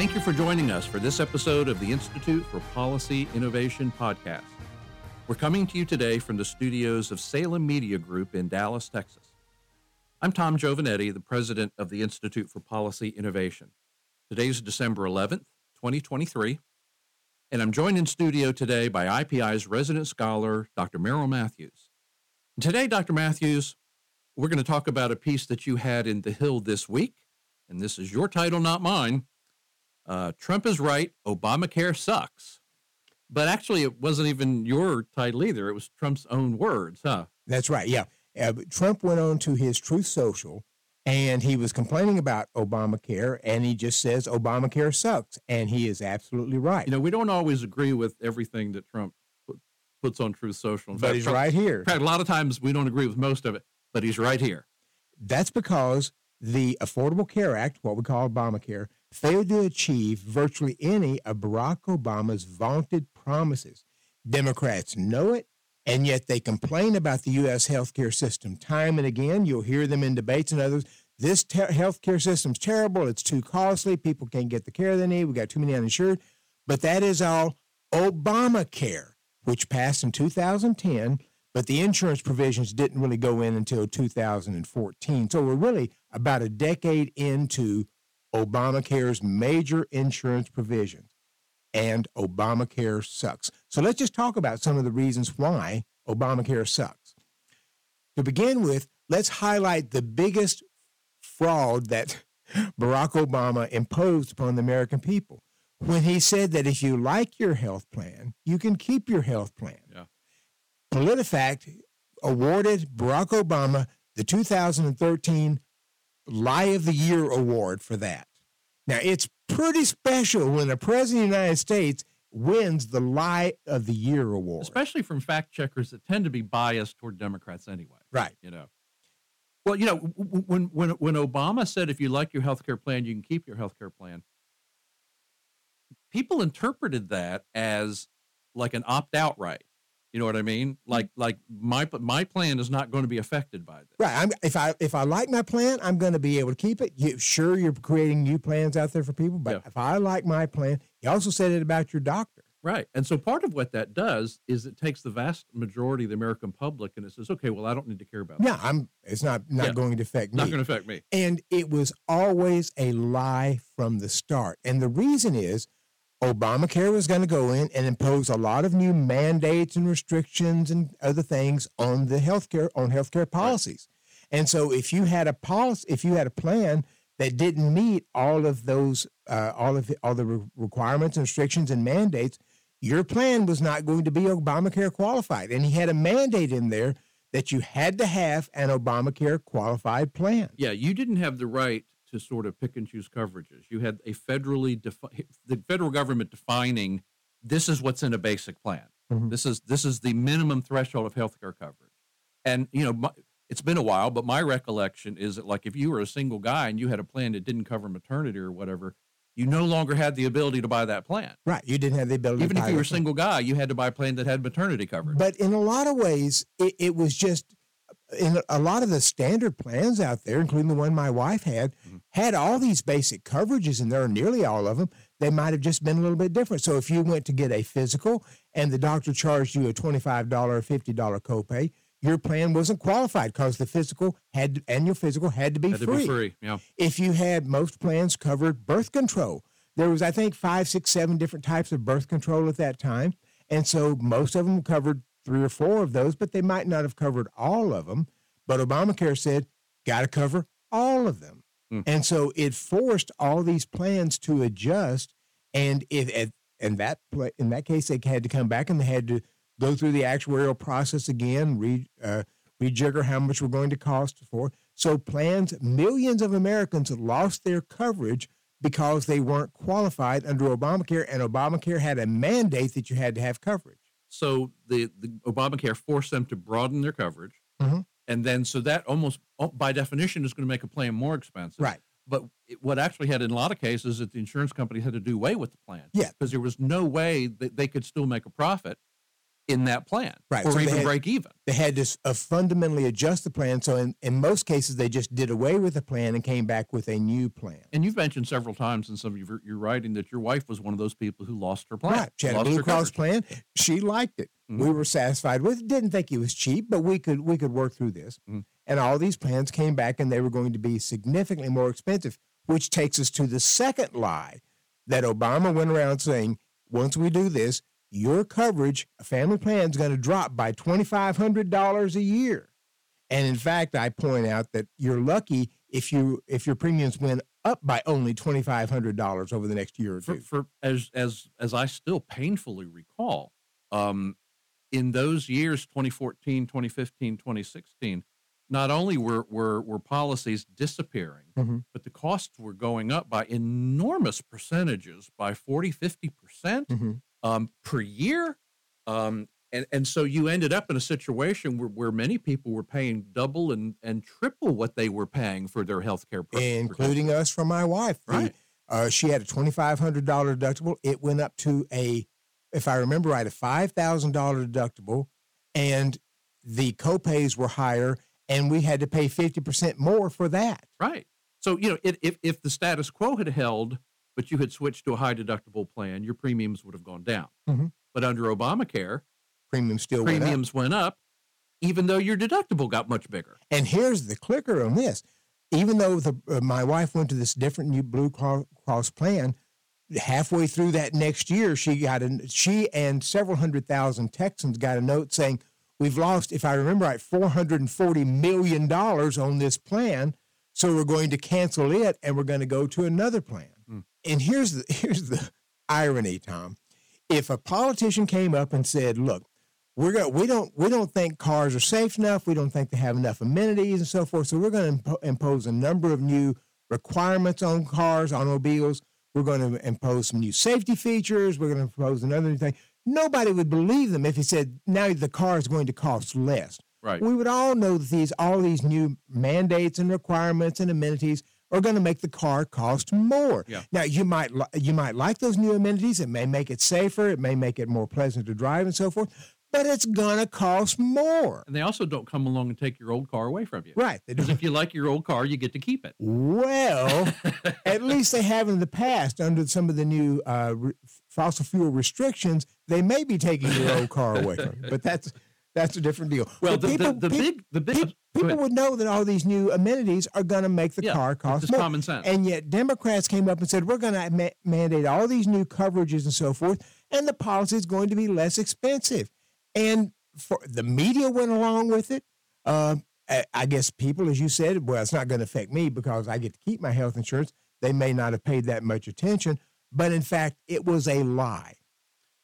Thank you for joining us for this episode of the Institute for Policy Innovation podcast. We're coming to you today from the studios of Salem Media Group in Dallas, Texas. I'm Tom Giovanetti, the president of the Institute for Policy Innovation. Today's December 11th, 2023, and I'm joined in studio today by IPI's resident scholar, Dr. Merrill Matthews. And today, Dr. Matthews, we're going to talk about a piece that you had in The Hill this week, and this is your title, not mine. Uh, Trump is right, Obamacare sucks. But actually, it wasn't even your title either. It was Trump's own words, huh? That's right. Yeah. Uh, Trump went on to his Truth Social and he was complaining about Obamacare and he just says Obamacare sucks. And he is absolutely right. You know, we don't always agree with everything that Trump put, puts on Truth Social. In but fact, he's right here. In fact, a lot of times we don't agree with most of it, but he's right here. That's because the Affordable Care Act, what we call Obamacare, failed to achieve virtually any of Barack Obama's vaunted promises. Democrats know it, and yet they complain about the U.S. healthcare system time and again. You'll hear them in debates and others. This ter- healthcare system's terrible. It's too costly. People can't get the care they need. We've got too many uninsured. But that is all Obamacare, which passed in 2010, but the insurance provisions didn't really go in until 2014. So we're really about a decade into Obamacare's major insurance provisions. And Obamacare sucks. So let's just talk about some of the reasons why Obamacare sucks. To begin with, let's highlight the biggest fraud that Barack Obama imposed upon the American people when he said that if you like your health plan, you can keep your health plan. Yeah. PolitiFact awarded Barack Obama the 2013 Lie of the Year award for that. Now, it's pretty special when a President of the United States wins the Lie of the Year award. Especially from fact checkers that tend to be biased toward Democrats anyway. Right. You know. Well, you know, when when when Obama said if you like your health care plan, you can keep your health care plan, people interpreted that as like an opt out right. You know what I mean? Like like my my plan is not going to be affected by this. Right. I'm, if I if I like my plan, I'm going to be able to keep it. You, sure, you're creating new plans out there for people, but yeah. if I like my plan, you also said it about your doctor. Right. And so part of what that does is it takes the vast majority of the American public and it says, okay, well, I don't need to care about Yeah, that. I'm it's not not yeah. going to affect me. Not going to affect me. And it was always a lie from the start. And the reason is Obamacare was going to go in and impose a lot of new mandates and restrictions and other things on the healthcare on healthcare policies. And so if you had a policy, if you had a plan that didn't meet all of those, uh, all of the, all the re- requirements and restrictions and mandates, your plan was not going to be Obamacare qualified. And he had a mandate in there that you had to have an Obamacare qualified plan. Yeah, you didn't have the right to sort of pick and choose coverages. You had a federally defi- the federal government defining this is what's in a basic plan. Mm-hmm. This is this is the minimum threshold of healthcare coverage. And you know, my, it's been a while, but my recollection is that like if you were a single guy and you had a plan that didn't cover maternity or whatever, you no longer had the ability to buy that plan. Right. You didn't have the ability. Even if you were a single guy, you had to buy a plan that had maternity coverage. But in a lot of ways, it, it was just in a lot of the standard plans out there, including the one my wife had. Had all these basic coverages in there, are nearly all of them. They might have just been a little bit different. So if you went to get a physical and the doctor charged you a $25 or $50 copay, your plan wasn't qualified because the physical had and your physical had to be had free. To be free. Yeah. If you had most plans covered birth control, there was I think five, six, seven different types of birth control at that time, and so most of them covered three or four of those, but they might not have covered all of them. But Obamacare said, got to cover all of them. Mm. And so it forced all these plans to adjust. And if in that in that case, they had to come back and they had to go through the actuarial process again, re, uh, rejigger how much we're going to cost for. So plans, millions of Americans lost their coverage because they weren't qualified under Obamacare, and Obamacare had a mandate that you had to have coverage. So the, the Obamacare forced them to broaden their coverage. Mm-hmm. And then, so that almost oh, by definition is going to make a plan more expensive. Right. But it, what actually had in a lot of cases is that the insurance companies had to do away with the plan. Yeah. Because there was no way that they could still make a profit in that plan, Right, or so even had- break even. They had to uh, fundamentally adjust the plan. So in, in most cases, they just did away with the plan and came back with a new plan. And you've mentioned several times in some of your, your writing that your wife was one of those people who lost her plan. Right. She had a lost Blue her Cross coverage. plan. She liked it. We Mhm. were satisfied with it. Didn't think it was cheap, but we could we could work through this. Mhm. And all these plans came back and they were going to be significantly more expensive, which takes us to the second lie that Obama went around saying, once we do this, your coverage, a family plan is going to drop by $2500 a year. And in fact, I point out that you're lucky if you if your premiums went up by only $2500 over the next year or two. for as as as I still painfully recall, um, in those years 2014, 2015, 2016, not only were were were policies disappearing, Mhm. but the costs were going up by enormous percentages, by 40, 50 percent Mhm. Um, per year. Um, and, and so you ended up in a situation where, where many people were paying double and, and triple what they were paying for their health care including us for my wife. Right. uh, she had a $2,500 deductible. It went up to a, if I remember right, a $5,000 deductible, and the copays were higher, and we had to pay 50% more for that. Right. So, you know, it, if, if the status quo had held, but you had switched to a high deductible plan, your premiums would have gone down. Mhm. But under Obamacare, Premium still went up. premiums went up, even though your deductible got much bigger. And here's the clicker on this. Even though the, uh, my wife went to this different new Blue Cross plan, halfway through that next year, she got a, she and several hundred thousand Texans got a note saying, "We've lost, if I remember right, four hundred and forty million dollars on this plan, so we're going to cancel it and we're going to go to another plan." Hmm. And here's the here's the irony, Tom. If a politician came up and said, "Look," we're going we don't we don't think cars are safe enough we don't think they have enough amenities and so forth so we're going to impo- impose a number of new requirements on cars automobiles we're going to impose some new safety features we're going to impose another new thing nobody would believe them if he said now the car is going to cost less Right. we would all know that these all these new mandates and requirements and amenities are going to make the car cost more. Yeah. Now you might li- you might like those new amenities. It may make it safer. It may make it more pleasant to drive and so forth. But it's going to cost more. And they also don't come along and take your old car away from you. Right. Because if you like your old car, you get to keep it. well, at least they have in the past under some of the new uh, re- fossil fuel restrictions. They may be taking your old car away from you, but that's that's a different deal. Well, the, people- the, the pe- big, the big, people would know that all these new amenities are going to make the Yeah, car cost more. common sense. And yet, Democrats came up and said, we're going to ma- mandate all these new coverages and so forth, and the policy is going to be less expensive. And for the media went along with it. Uh, I, I guess people, as you said, well, it's not going to affect me because I get to keep my health insurance. They may not have paid that much attention, but in fact, it was a lie.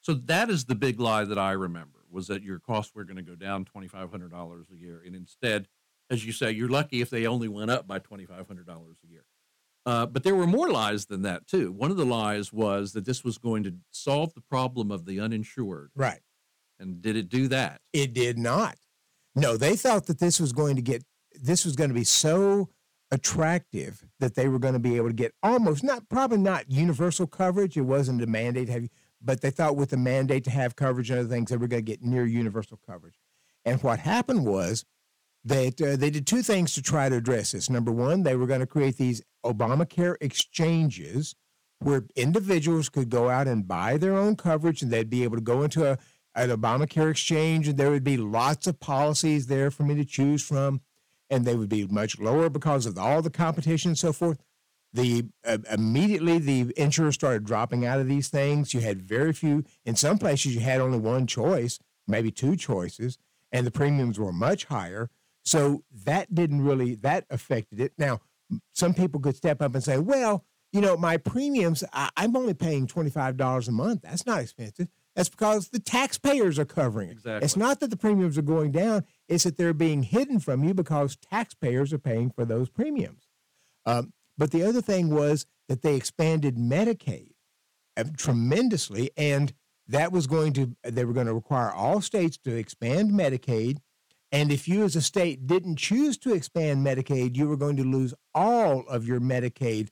So that is the big lie that I remember was that your costs were going to go down twenty five hundred dollars a year, and instead, as you say, you're lucky if they only went up by twenty five hundred dollars a year. Uh, but there were more lies than that too. One of the lies was that this was going to solve the problem of the uninsured, Right. and did it do that? It did not. No, they thought that this was going to get this was going to be so attractive that they were going to be able to get almost not probably not universal coverage. It wasn't a mandate have, but they thought with the mandate to have coverage and other things, they were going to get near universal coverage. And what happened was that uh, they did two things to try to address this. Number one, they were going to create these Obamacare exchanges where individuals could go out and buy their own coverage and they'd be able to go into a, an Obamacare exchange and there would be lots of policies there for me to choose from and they would be much lower because of all the competition and so forth. The uh, immediately the insurers started dropping out of these things. You had very few. In some places, you had only one choice, maybe two choices, and the premiums were much higher. So that didn't really that affected it. Now, some people could step up and say, "Well, you know, my premiums, I, I'm only paying twenty five dollars a month. That's not expensive. That's because the taxpayers are covering it. Exactly. It's not that the premiums are going down; it's that they're being hidden from you because taxpayers are paying for those premiums. Um, but the other thing was that they expanded Medicaid uh, tremendously, and that was going to they were going to require all states to expand Medicaid. And if you, as a state, didn't choose to expand Medicaid, you were going to lose all of your Medicaid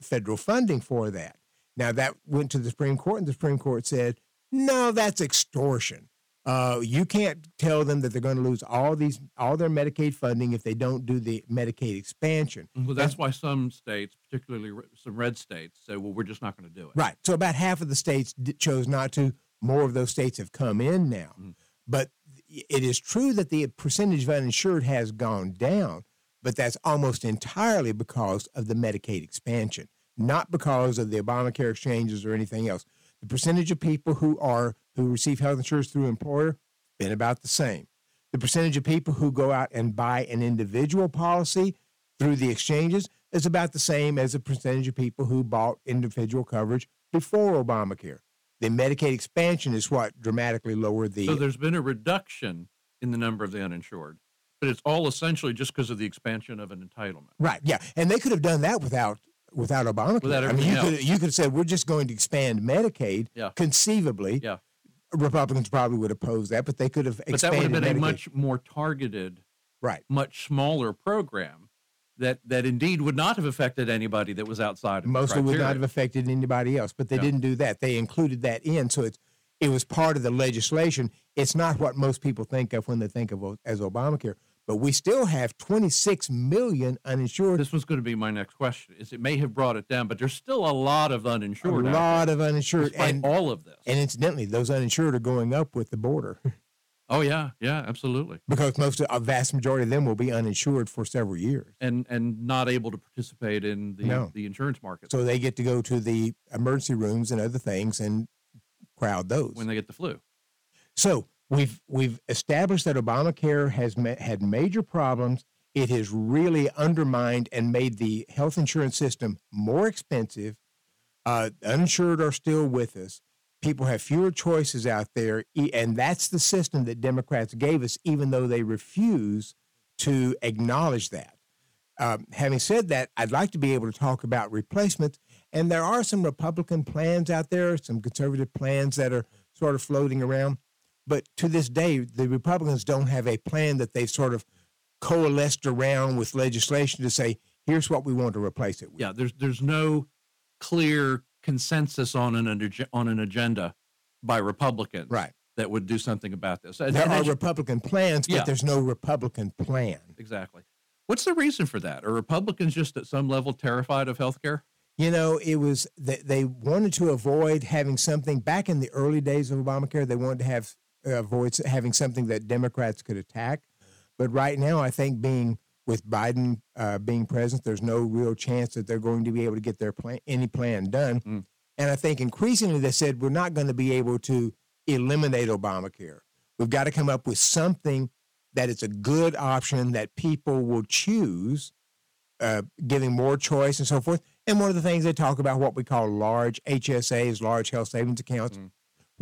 federal funding for that. Now, that went to the Supreme Court, and the Supreme Court said, no, that's extortion. Uh, you can't tell them that they're going to lose all these all their Medicaid funding if they don't do the Medicaid expansion. Well, that's why some states, particularly some red states, say, "Well, we're just not going to do it." Right. So about half of the states d- chose not to. More of those states have come in now. Mhm. But it is true that the percentage of uninsured has gone down, but that's almost entirely because of the Medicaid expansion, not because of the Obamacare exchanges or anything else. The percentage of people who are who receive health insurance through employer been about the same. The percentage of people who go out and buy an individual policy through the exchanges is about the same as the percentage of people who bought individual coverage before Obamacare. The Medicaid expansion is what dramatically lowered the So there's been a reduction in the number of the uninsured, but it's all essentially just because of the expansion of an entitlement. right. Yeah, and they could have done that without without Obamacare. Without I mean, you could you could have said we're just going to expand Medicaid. Yeah. Conceivably, Yeah. Republicans probably would oppose that, but they could have But that would have been a much more targeted, right. much smaller program that that indeed would not have affected anybody that was outside of the Mostly would not have affected anybody else, but they Yeah. didn't do that. They included that in, so it's it was part of the legislation. It's not what most people think of when they think of as Obamacare, but we still have 26 million uninsured. This was going to be my next question. Is it may have brought it down, but there's still a lot of uninsured. A lot of uninsured, and all of this. and incidentally, those uninsured are going up with the border oh yeah, yeah, absolutely. because most of, a vast majority of them will be uninsured for several years. And and not able to participate in the No. the insurance market So they get to go to the emergency rooms and other things and crowd those. when they get the flu. So we've we've established that Obamacare has ma- had major problems. It has really undermined and made the health insurance system more expensive. Uh, uninsured are still with us. People have fewer choices out there, and that's the system that Democrats gave us, even though they refuse to acknowledge that. Um, having said that, I'd like to be able to talk about replacements, and there are some Republican plans out there, some conservative plans that are sort of floating around. But to this day, the Republicans don't have a plan that they've sort of coalesced around with legislation to say, here's what we want to replace it with. Yeah, there's there's no clear consensus on an on an agenda by Republicans Right. that would do something about this. And- There and are Republican plans, but Yeah. there's no Republican plan. exactly. What's the reason for that? Are Republicans just at some level terrified of health care? You know, it was they, they wanted to avoid having something back in the early days of Obamacare. They wanted to have uh, avoid having something that Democrats could attack. But right now, I think being with Biden uh, being president, there's no real chance that they're going to be able to get their plan any plan done. Mm. And I think increasingly they said we're not going to be able to eliminate Obamacare. We've got to come up with something that is a good option that people will choose, uh, giving more choice and so forth. And one of the things they talk about what we call large HSAs, large health savings accounts, Mm.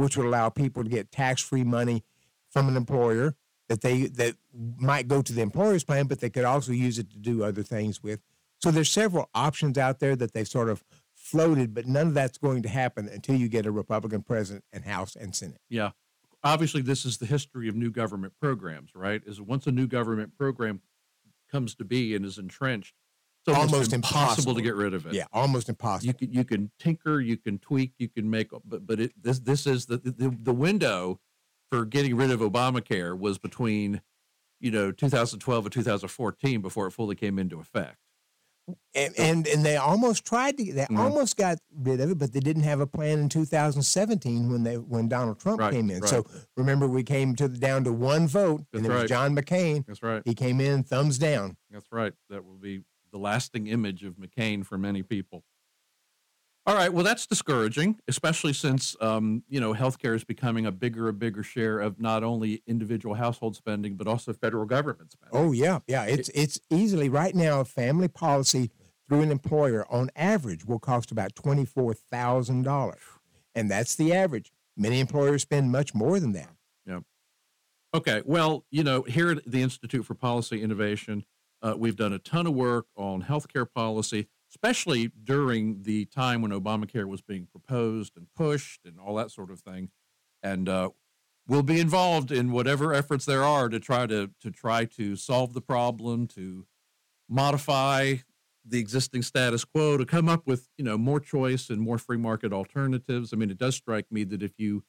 Which would allow people to get tax-free money from an employer that they that might go to the employer's plan, but they could also use it to do other things with. So there's several options out there that they've sort of floated, but none of that's going to happen until you get a Republican president and House and Senate. Yeah. Obviously, this is the history of new government programs, right? Is once a new government program comes to be and is entrenched, it's almost, Almost impossible, impossible. to get rid of it. Yeah, almost impossible. You can you can tinker, you can tweak, you can make, but but it, this this is the, the the window for getting rid of Obamacare was between, you know, 2012 and 2014 before it fully came into effect. and, and and they almost tried to they Mhm. almost got rid of it, but they didn't have a plan in 2017 when they when Donald Trump Right, came in. right. So remember, we came to the, down to one vote, That's and it was. John McCain. That's right. He came in thumbs down. That's right. That will be the lasting image of McCain for many people. All right. Well, that's discouraging, especially since um, you know healthcare is becoming a bigger, a bigger share of not only individual household spending but also federal government spending. Oh yeah, yeah. It's it's easily right now. A family policy through an employer on average will cost about twenty four thousand dollars, and that's the average. Many employers spend much more than that. Yeah. Okay. Well, you know, here at the Institute for Policy Innovation, uh, we've done a ton of work on healthcare policy, especially during the time when Obamacare was being proposed and pushed and all that sort of thing. And uh, we'll be involved in whatever efforts there are to try to to try to solve the problem, to modify the existing status quo, to come up with you know more choice and more free market alternatives. I mean, it does strike me that if you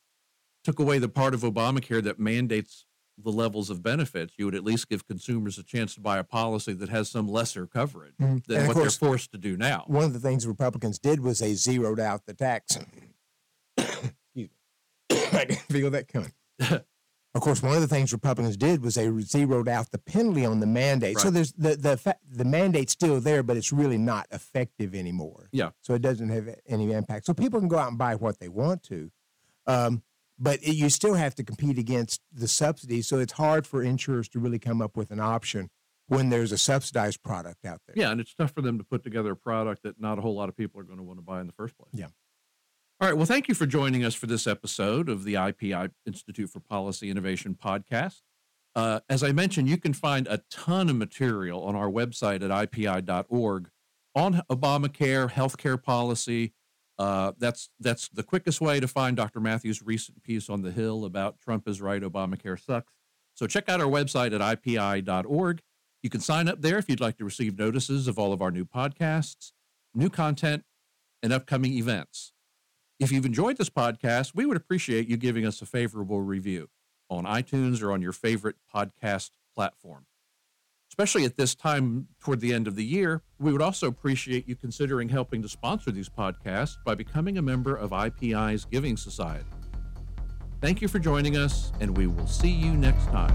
took away the part of Obamacare that mandates the levels of benefits, you would at least give consumers a chance to buy a policy that has some lesser coverage Mhm. than what course- they're forced to do now. One of the things Republicans did was they zeroed out the tax. Excuse me. I can feel that coming. of course, one of the things Republicans did was they zeroed out the penalty on the mandate. So there's the the fa- the mandate's still there, but it's really not effective anymore. Yeah. So it doesn't have any impact. So people can go out and buy what they want to, um, but it, you still have to compete against the subsidies. So it's hard for insurers to really come up with an option when there's a subsidized product out there. Yeah, and it's tough for them to put together a product that not a whole lot of people are going to want to buy in the first place. Yeah. All right. Well, thank you for joining us for this episode of the IPI Institute for Policy Innovation podcast. Uh, as I mentioned, you can find a ton of material on our website at ipi.org on Obamacare, healthcare policy. Uh, that's that's the quickest way to find Dr. Matthews' recent piece on the Hill about Trump is right, Obamacare sucks. So check out our website at ipi.org. You can sign up there if you'd like to receive notices of all of our new podcasts, new content, and upcoming events. If you've enjoyed this podcast, we would appreciate you giving us a favorable review on iTunes or on your favorite podcast platform. Especially at this time toward the end of the year, we would also appreciate you considering helping to sponsor these podcasts by becoming a member of IPI's Giving Society. Thank you for joining us, and we will see you next time.